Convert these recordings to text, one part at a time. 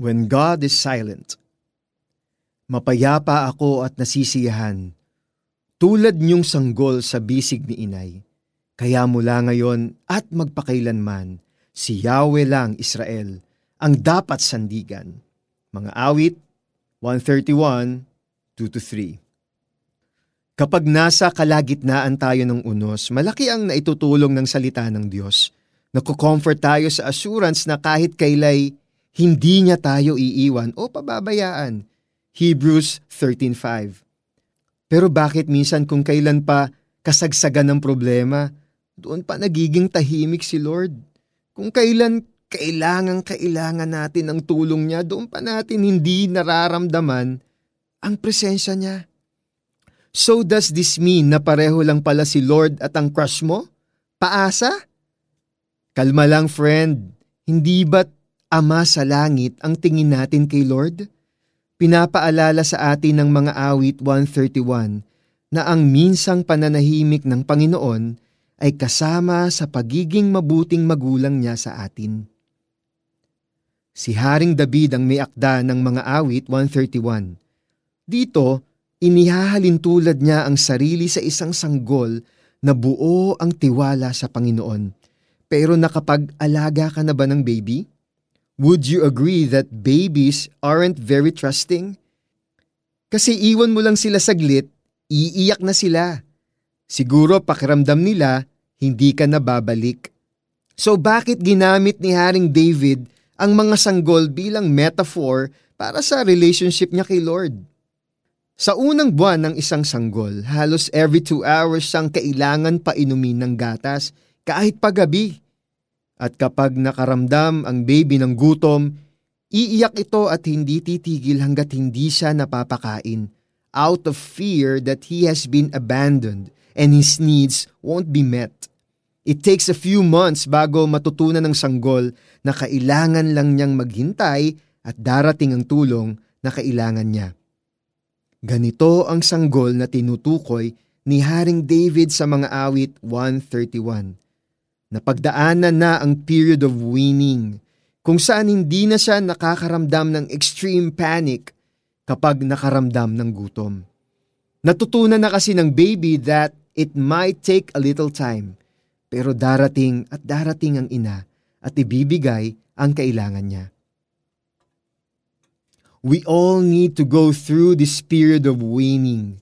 When God is silent. Mapayapa ako at nasisiyahan, tulad niyong sanggol sa bisig ni inay. Kaya mula ngayon at magpakailanman, si Yahweh lang Israel ang dapat sandigan. Mga awit 131, 2-3 Kapag nasa kalagitnaan tayo ng unos, malaki ang naitutulong ng salita ng Diyos. Naku-comfort tayo sa assurance na kahit kailay, hindi niya tayo iiwan o pababayaan. Hebrews 13.5 Pero bakit minsan kung kailan pa kasagsagan ng problema, doon pa nagiging tahimik si Lord. Kung kailan kailangan kailangan natin ng tulong niya, doon pa natin hindi nararamdaman ang presensya niya. So does this mean na pareho lang pala si Lord at ang crush mo? Paasa? Kalma lang friend, hindi ba't Ama sa langit ang tingin natin kay Lord? Pinapaalala sa atin ng mga awit 131 na ang minsang pananahimik ng Panginoon ay kasama sa pagiging mabuting magulang niya sa atin. Si Haring David ang may akda ng mga awit 131. Dito, inihahalin tulad niya ang sarili sa isang sanggol na buo ang tiwala sa Panginoon. Pero nakapag-alaga ka na ba ng baby? Would you agree that babies aren't very trusting? Kasi iwan mo lang sila saglit, iiyak na sila. Siguro pakiramdam nila, hindi ka na babalik. So bakit ginamit ni Haring David ang mga sanggol bilang metaphor para sa relationship niya kay Lord? Sa unang buwan ng isang sanggol, halos every two hours siyang kailangan painumin ng gatas kahit pagabi. At kapag nakaramdam ang baby ng gutom, iiyak ito at hindi titigil hanggat hindi siya napapakain out of fear that he has been abandoned and his needs won't be met. It takes a few months bago matutunan ng sanggol na kailangan lang niyang maghintay at darating ang tulong na kailangan niya. Ganito ang sanggol na tinutukoy ni Haring David sa mga awit 131. Napagdaanan na ang period of weaning, kung saan hindi na siya nakakaramdam ng extreme panic kapag nakaramdam ng gutom. Natutunan na kasi ng baby that it might take a little time pero darating at darating ang ina at ibibigay ang kailangan niya. We all need to go through this period of waning.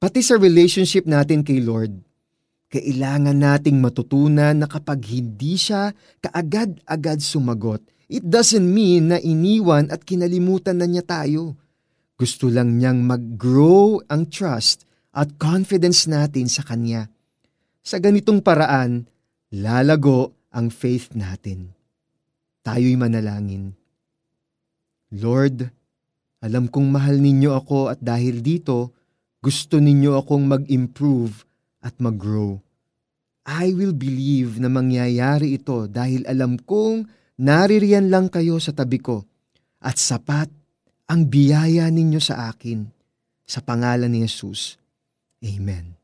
Pati sa relationship natin kay Lord, kailangan nating matutunan na kapag hindi siya kaagad-agad sumagot, it doesn't mean na iniwan at kinalimutan na niya tayo. Gusto lang niyang mag-grow ang trust at confidence natin sa Kanya. Sa ganitong paraan, lalago ang faith natin. Tayo'y manalangin. Lord, alam kong mahal ninyo ako at dahil dito, gusto ninyo akong mag-improve at mag-grow. I will believe na mangyayari ito dahil alam kong naririyan lang kayo sa tabi ko at sapat ang biyaya ninyo sa akin. Sa pangalan ni Jesus. Amen.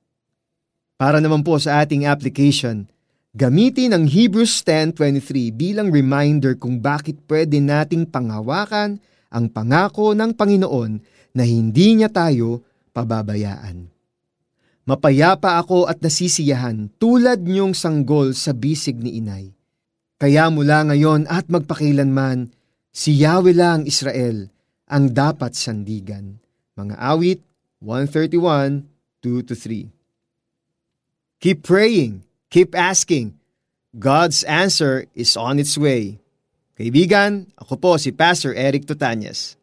Para naman po sa ating application, gamitin ang Hebrews 10.23 bilang reminder kung bakit pwede nating panghawakan ang pangako ng Panginoon na hindi niya tayo pababayaan. Mapayapa ako at nasisiyahan tulad niyong sanggol sa bisig ni inay. Kaya mula ngayon at magpakilanman, si Yahweh lang Israel ang dapat sandigan. Mga awit 131, 2-3 Keep praying. Keep asking. God's answer is on its way. Kaibigan, ako po si Pastor Eric Tutanyas.